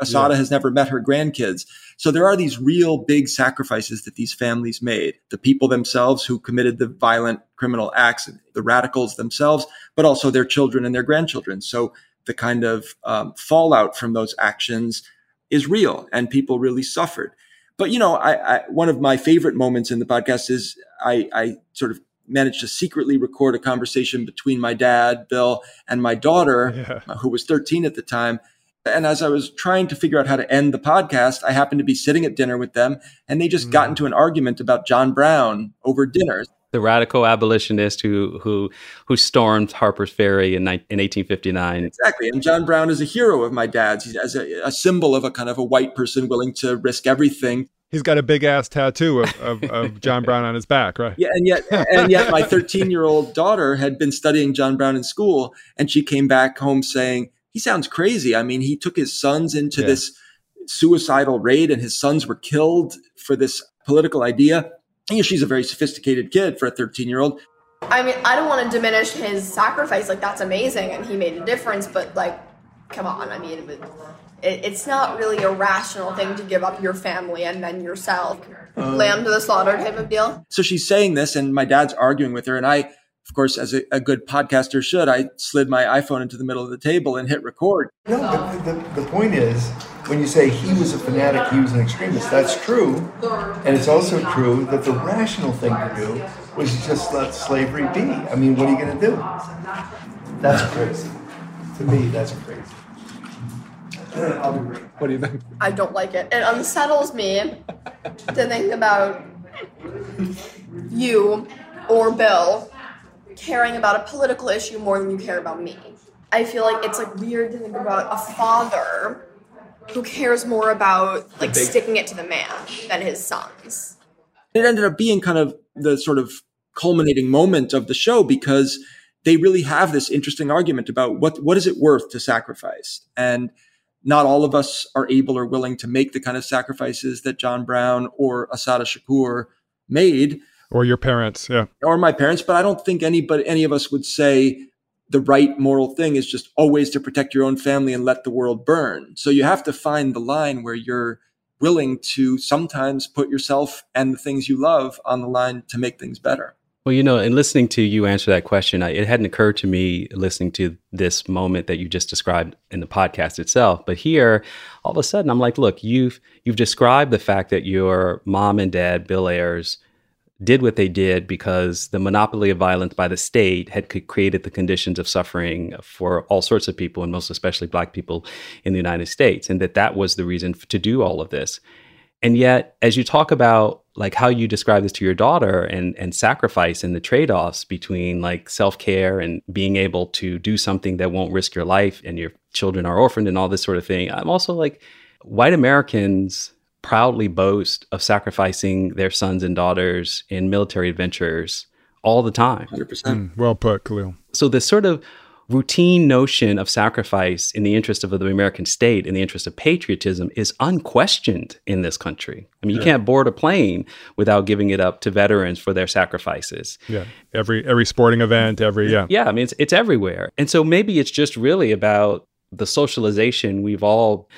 Assata Yeah. has never met her grandkids. So there are these real big sacrifices that these families made. The people themselves who committed the violent criminal acts, the radicals themselves, but also their children and their grandchildren. So the kind of um, fallout from those actions is real and people really suffered. But, you know, I, I, one of my favorite moments in the podcast is I, I sort of managed to secretly record a conversation between my dad, Bill, and my daughter, uh, who was 13 at the time. And as I was trying to figure out how to end the podcast, I happened to be sitting at dinner with them and they just got into an argument about John Brown over dinner. The radical abolitionist who who who stormed Harper's Ferry in, in 1859. Exactly. And John Brown is a hero of my dad's. He's as a, a symbol of a kind of a white person willing to risk everything. He's got a big ass tattoo of, of, of John Brown on his back, right? Yeah, and yet, and yet, my 13 year old daughter had been studying John Brown in school, and she came back home saying, "He sounds crazy. I mean, he took his sons into Yeah. this suicidal raid, and his sons were killed for this political idea." You know, she's a very sophisticated kid for a 13 year old. I mean, I don't want to diminish his sacrifice. Like, that's amazing, and he made a difference. But like, come on. I mean, it, it, it's not really a rational thing to give up your family and then yourself, uh, lamb to the slaughter type of deal. So she's saying this, and my dad's arguing with her, and I Of course, as a, a, good podcaster should, I slid my iPhone into the middle of the table and hit record. No, but the, the, the point is, when you say he was a fanatic, he was an extremist, that's true. And it's also true that the rational thing to do was just let slavery be. I mean, what are you going to do? That's crazy. To me, that's crazy. What do you think? I don't like it. It unsettles me to think about you or Bill caring about a political issue more than you care about me. I feel like it's like weird to think about a father who cares more about like sticking it to the man than his sons. It ended up being kind of the sort of culminating moment of the show because they really have this interesting argument about what what is it worth to sacrifice and not all of us are able or willing to make the kind of sacrifices that John Brown or Assata Shakur made. Or your parents, yeah. Or my parents, but I don't think anybody any of us would say the right moral thing is just always to protect your own family and let the world burn. So you have to find the line where you're willing to sometimes put yourself and the things you love on the line to make things better. Well, you know, in listening to you answer that question, I, it hadn't occurred to me listening to this moment that you just described in the podcast itself. But here, all of a sudden, I'm like, look, you've you've described the fact that your mom and dad, Bill Ayers, did what they did because the monopoly of violence by the state had created the conditions of suffering for all sorts of people, and most especially Black people in the United States, and that that was the reason to do all of this. And yet, as you talk about like how you describe this to your daughter and and sacrifice and the trade-offs between like self-care and being able to do something that won't risk your life and your children are orphaned and all this sort of thing. I'm also like white Americans proudly boast of sacrificing their sons and daughters in military adventures all the time. 100%. Mm, well put, Khalil. So this sort of routine notion of sacrifice in the interest of the American state, in the interest of patriotism, is unquestioned in this country. I mean, you yeah. can't board a plane without giving it up to veterans for their sacrifices. Yeah, every every sporting event, every yeah, yeah. I mean, it's it's everywhere, and so maybe it's just really about the socialization we've all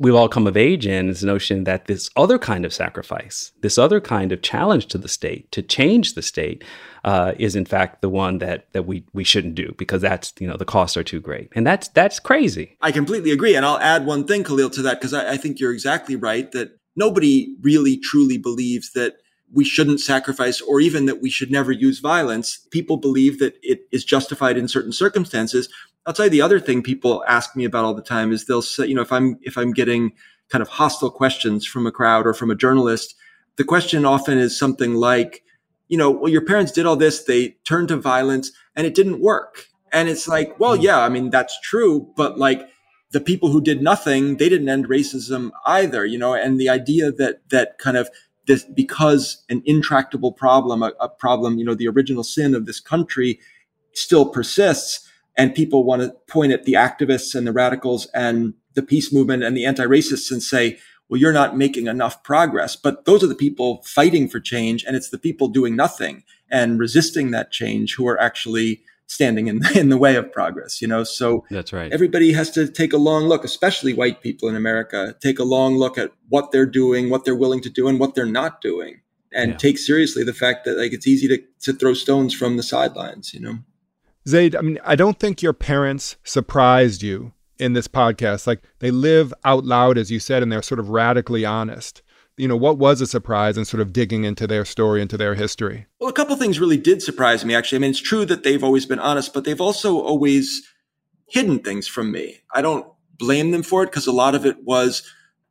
we've all come of age in this notion that this other kind of sacrifice, this other kind of challenge to the state to change the state, uh, is in fact the one that that we we shouldn't do because that's you know the costs are too great, and that's that's crazy. I completely agree, and I'll add one thing, Khalil, to that because I, I think you're exactly right that nobody really truly believes that we shouldn't sacrifice or even that we should never use violence. People believe that it is justified in certain circumstances. I'll tell you the other thing people ask me about all the time is they'll say, you know, if I'm if I'm getting kind of hostile questions from a crowd or from a journalist, the question often is something like, you know, well, your parents did all this, they turned to violence and it didn't work. And it's like, well, hmm. yeah, I mean, that's true, but like the people who did nothing, they didn't end racism either, you know, and the idea that that kind of this because an intractable problem, a, a problem, you know, the original sin of this country still persists and people want to point at the activists and the radicals and the peace movement and the anti-racists and say, well, you're not making enough progress. But those are the people fighting for change. And it's the people doing nothing and resisting that change who are actually standing in, in the way of progress, you know? So that's right. Everybody has to take a long look, especially white people in America, take a long look at what they're doing, what they're willing to do and what they're not doing. And yeah. take seriously the fact that like it's easy to, to throw stones from the sidelines, you know? Zayd, I mean, I don't think your parents surprised you in this podcast. Like they live out loud, as you said, and they're sort of radically honest. You know, what was a surprise and sort of digging into their story, into their history? Well, a couple things really did surprise me, actually. I mean, it's true that they've always been honest, but they've also always hidden things from me. I don't blame them for it because a lot of it was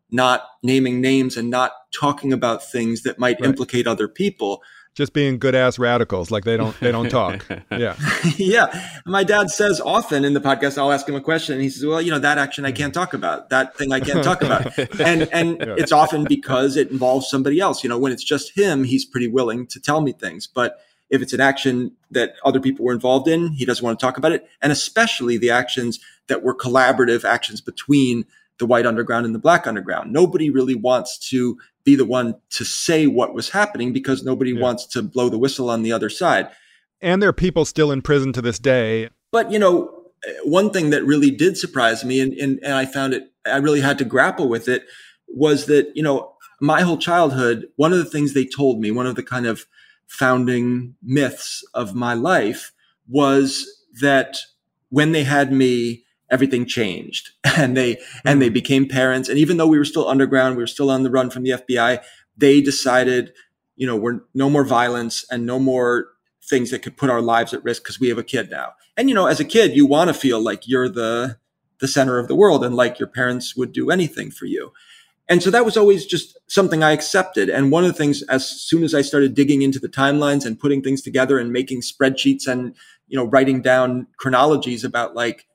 not naming names and not talking about things that might right. implicate other people just being good ass radicals like they don't they don't talk. Yeah. Yeah. My dad says often in the podcast i'll ask him a question and he says well you know that action i can't talk about that thing i can't talk about. And and yeah. it's often because it involves somebody else. You know when it's just him he's pretty willing to tell me things. But if it's an action that other people were involved in he doesn't want to talk about it. And especially the actions that were collaborative actions between the white underground and the black underground nobody really wants to be the one to say what was happening because nobody yeah. wants to blow the whistle on the other side. And there are people still in prison to this day. But, you know, one thing that really did surprise me and, and, and I found it, I really had to grapple with it was that, you know, my whole childhood, one of the things they told me, one of the kind of founding myths of my life was that when they had me, everything changed and they and they hmm. became parents. And even though we were still underground, we were still on the run from the FBI, they decided, you know, we're no more violence and no more things that could put our lives at risk because we have a kid now. And you know, as a kid, you want to feel like you're the the center of the world and like your parents would do anything for you. And so that was always just something I accepted. And one of the things, as soon as I started digging into the timelines and putting things together and making spreadsheets and, you know, writing down chronologies about like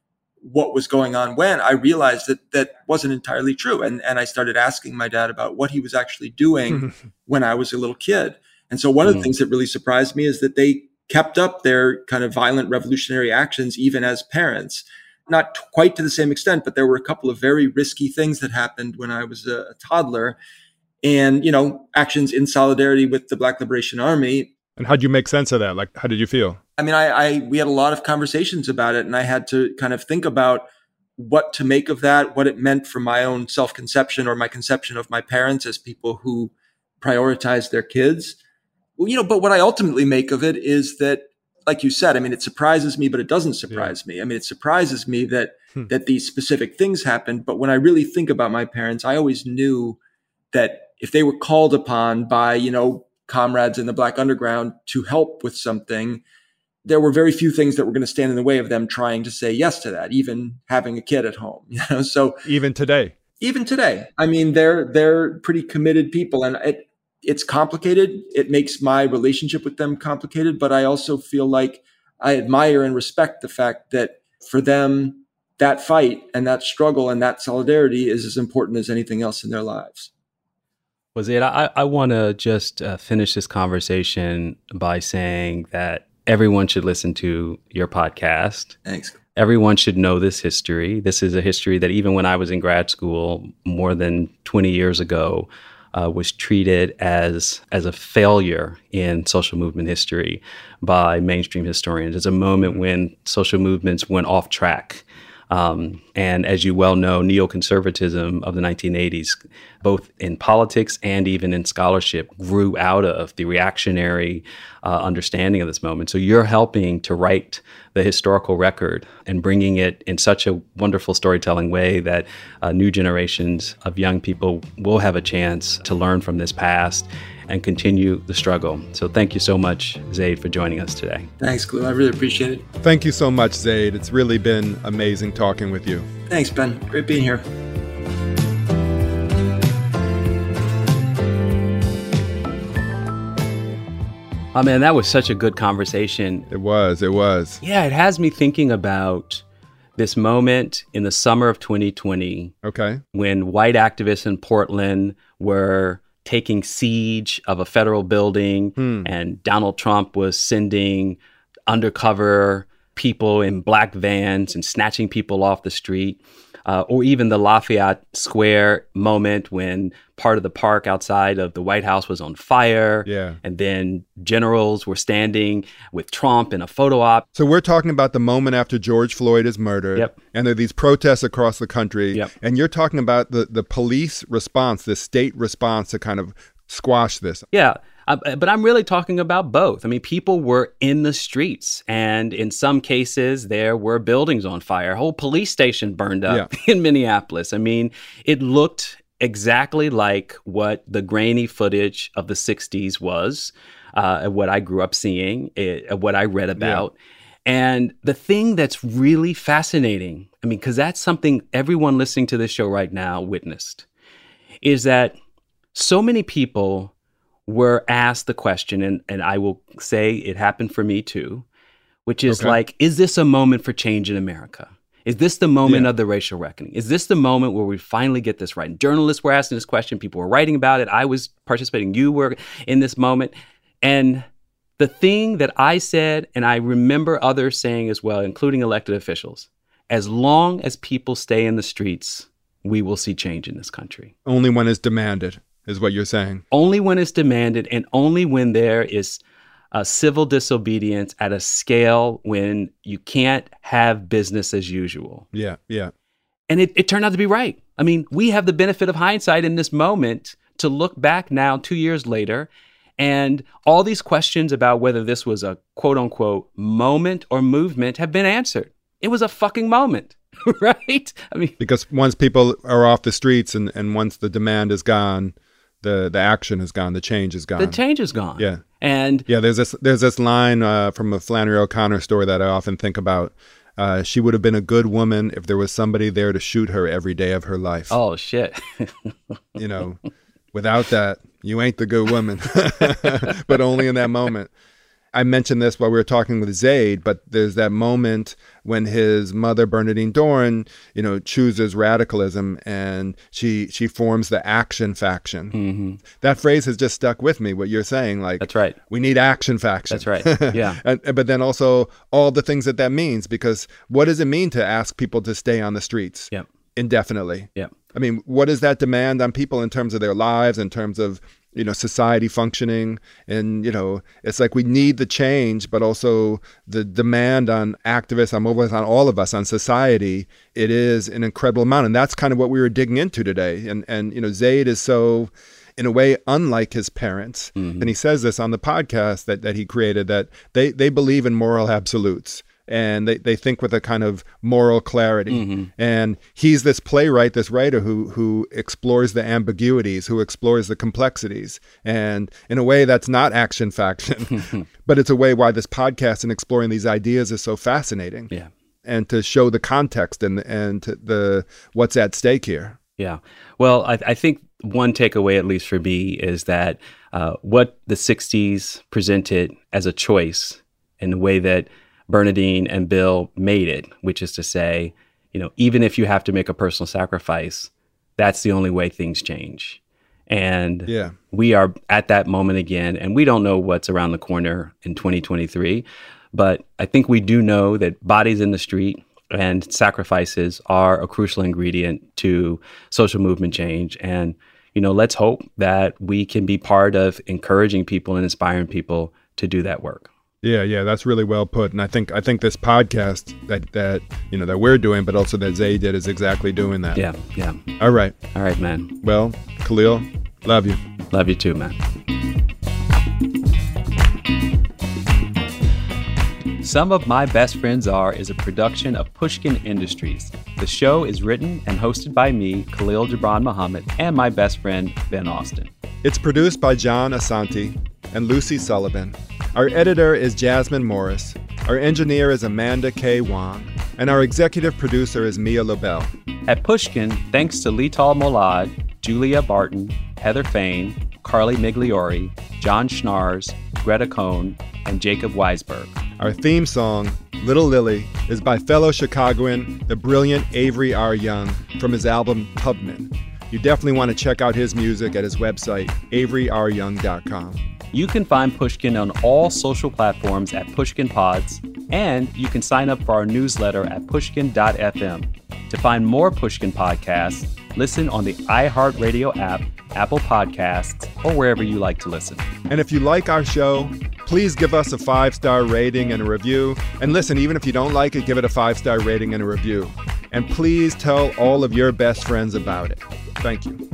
what was going on when, I realized that that wasn't entirely true. And, and I started asking my dad about what he was actually doing when I was a little kid. And so one of the mm. things that really surprised me is that they kept up their kind of violent revolutionary actions even as parents not quite to the same extent, but there were a couple of very risky things that happened when I was a, a toddler. And, you know, actions in solidarity with the Black Liberation Army. And how'd you make sense of that? Like, how did you feel? I mean, I, I we had a lot of conversations about it, and I had to kind of think about what to make of that, what it meant for my own self conception or my conception of my parents as people who prioritize their kids. Well, you know, but what I ultimately make of it is that like you said, I mean, it surprises me, but it doesn't surprise yeah. me. I mean, it surprises me that hmm. that these specific things happened. But when I really think about my parents, I always knew that if they were called upon by you know comrades in the Black Underground to help with something, there were very few things that were going to stand in the way of them trying to say yes to that, even having a kid at home. You know, so even today, even today, I mean, they're they're pretty committed people, and it it's complicated. It makes my relationship with them complicated, but I also feel like I admire and respect the fact that for them, that fight and that struggle and that solidarity is as important as anything else in their lives. Was it? I, I want to just uh, finish this conversation by saying that everyone should listen to your podcast. Thanks. Everyone should know this history. This is a history that even when I was in grad school more than 20 years ago, uh, was treated as as a failure in social movement history by mainstream historians. It's a moment when social movements went off track. Um, and as you well know, neoconservatism of the 1980s, both in politics and even in scholarship, grew out of the reactionary uh, understanding of this moment. So you're helping to write the historical record and bringing it in such a wonderful storytelling way that uh, new generations of young people will have a chance to learn from this past and continue the struggle. So thank you so much, Zayd, for joining us today. Thanks, Glue. I really appreciate it. Thank you so much, Zayd. It's really been amazing talking with you. Thanks, Ben. Great being here. Oh man, that was such a good conversation. It was, it was. Yeah, it has me thinking about this moment in the summer of 2020. Okay. When white activists in Portland were taking siege of a federal building hmm. and Donald Trump was sending undercover people in black vans and snatching people off the street uh, or even the Lafayette Square moment when part of the park outside of the White House was on fire. Yeah. And then generals were standing with Trump in a photo op. So we're talking about the moment after George Floyd is murdered. Yep. And there are these protests across the country. Yep. And you're talking about the, the police response, the state response to kind of squash this. Yeah. Uh, but I'm really talking about both. I mean, people were in the streets, and in some cases, there were buildings on fire. A whole police station burned up yeah. in Minneapolis. I mean, it looked exactly like what the grainy footage of the 60s was, uh, what I grew up seeing, it, what I read about. Yeah. And the thing that's really fascinating, I mean, because that's something everyone listening to this show right now witnessed, is that so many people were asked the question, and, and I will say it happened for me too, which is okay. like, is this a moment for change in America? Is this the moment yeah. of the racial reckoning? Is this the moment where we finally get this right? And journalists were asking this question, people were writing about it. I was participating, you were in this moment. And the thing that I said, and I remember others saying as well, including elected officials, as long as people stay in the streets, we will see change in this country. Only when it's demanded is what you're saying. Only when it's demanded and only when there is a civil disobedience at a scale when you can't have business as usual. Yeah, yeah. And it, it turned out to be right. I mean, we have the benefit of hindsight in this moment to look back now, two years later, And all these questions about whether this was a quote unquote moment or movement have been answered. It was a fucking moment, right? I mean, because once people are off the streets and, and once the demand is gone, the, the action is gone, the change is gone. the change is gone. Yeah. And Yeah, there's this there's this line uh, from a Flannery O'Connor story that I often think about. Uh, she would have been a good woman if there was somebody there to shoot her every day of her life. oh shit. You know, without that, you ain't the good woman. but only in that moment. I mentioned this while we were talking with Zayd, but there's that moment when his mother Bernardine Dohrn, you know, chooses radicalism and she she forms the action faction. Mm-hmm. That phrase has just stuck with me. What you're saying, like That's right. we need action faction. That's right. Yeah. and, but then also all the things that that means, because what does it mean to ask people to stay on the streets Yep. indefinitely? Yeah. I mean, what does that demand on people in terms of their lives, in terms of you know society functioning? And you know, it's like we need the change, but also the demand on activists, on mobilists, on all of us, on society. It is an incredible amount, and that's kind of what we were digging into today. And and you know, Zayd is so. In a way, unlike his parents, Mm-hmm. and he says this on the podcast that, that he created that they, they believe in moral absolutes and they, they think with a kind of moral clarity. Mm-hmm. And he's this playwright, this writer who who explores the ambiguities, who explores the complexities. And in a way that's not action faction, but it's a way why this podcast and exploring these ideas is so fascinating. Yeah. And to show the context and and to the what's at stake here. Yeah. Well, I, I think one takeaway, at least for me, is that uh, what the 60s presented as a choice in the way that Bernardine and Bill made it, which is to say, you know, even if you have to make a personal sacrifice, that's the only way things change. And Yeah. we are at that moment again, and we don't know what's around the corner in 2023. But I think we do know that bodies in the street and sacrifices are a crucial ingredient to social movement change. And, you know, let's hope that we can be part of encouraging people and inspiring people to do that work. Yeah, yeah, that's really well put. And I think I think this podcast that that you know that we're doing, but also that Zay did is exactly doing that. Yeah, yeah. All right. All right, man. Well, Khalil, love you. Love you too, man. Some of My Best Friends Are is a production of Pushkin Industries. The show is written and hosted by me, Khalil Gibran Muhammad, and my best friend, Ben Austen. It's produced by John Asante and Lucy Sullivan. Our editor is Jasmine Morris. Our engineer is Amanda K. Wong. And our executive producer is Mia Lobel. At Pushkin, thanks to Lital Molad, Julia Barton, Heather Fain, Carly Migliori, John Schnars, Greta Cohn, and Jacob Weisberg. Our theme song, Little Lily, is by fellow Chicagoan, the brilliant Avery R. Young, from his album Tubman. You definitely want to check out his music at his website, averyRyoung.com. You can find Pushkin on all social platforms at Pushkin Pods, and you can sign up for our newsletter at pushkin.fm. To find more Pushkin podcasts, listen on the iHeartRadio app, Apple Podcasts, or wherever you like to listen. And if you like our show, please give us a five star rating and a review. And listen, even if you don't like it, give it a five star rating and a review. And please tell all of your best friends about it. Thank you.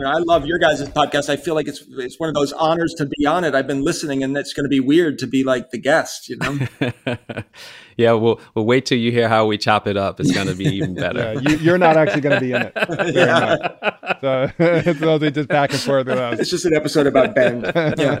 Mean, I love your guys' podcast. I feel like it's it's one of those honors to be on it. I've been listening, and it's going to be weird to be like the guest, you know. yeah, we'll, we'll wait till you hear how we chop it up. It's going to be even better. Yeah, you, you're not actually going to be in it. Yeah. much. So it's mostly just back and forth with us. It's just an episode about Ben. Yeah.